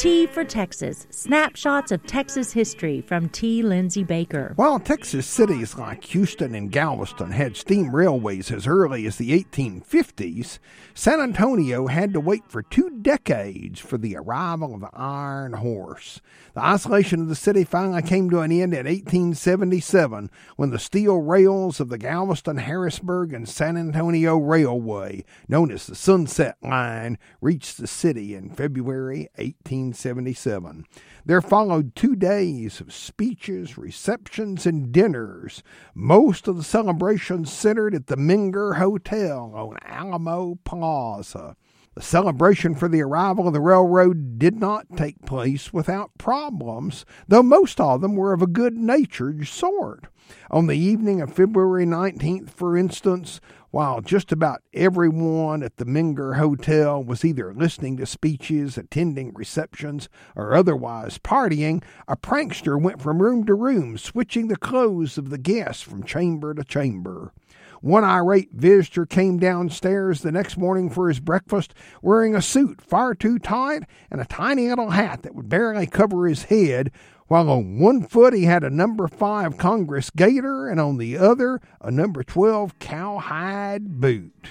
T for Texas Snapshots of Texas History from T. Lindsay Baker. While Texas cities like Houston and Galveston had steam railways as early as the 1850s, San Antonio had to wait for two decades for the arrival of the iron horse. The isolation of the city finally came to an end in 1877 when the steel rails of the Galveston, Harrisburg, and San Antonio Railway, known as the Sunset Line, reached the city in February 18. 1877. There followed two days of speeches, receptions, and dinners. Most of the celebrations centered at the Menger Hotel on Alamo Plaza. The celebration for the arrival of the railroad did not take place without problems, though most of them were of a good natured sort. On the evening of February 19th, for instance, while just about everyone at the Menger Hotel was either listening to speeches, attending receptions, or otherwise partying, a prankster went from room to room, switching the clothes of the guests from chamber to chamber. One irate visitor came downstairs the next morning for his breakfast wearing a suit far too tight and a tiny little hat that would barely cover his head, while on one foot he had a number five Congress gaiter and on the other a number 12 cowhide boot.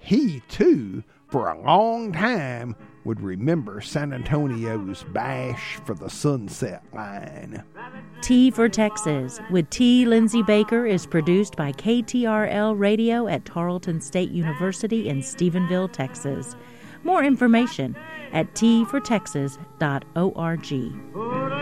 He, too, for a long time would remember San Antonio's bash for the Sunset Line. T for Texas with T. Lindsay Baker is produced by KTRL Radio at Tarleton State University in Stephenville, Texas. More information at tfortexas.org.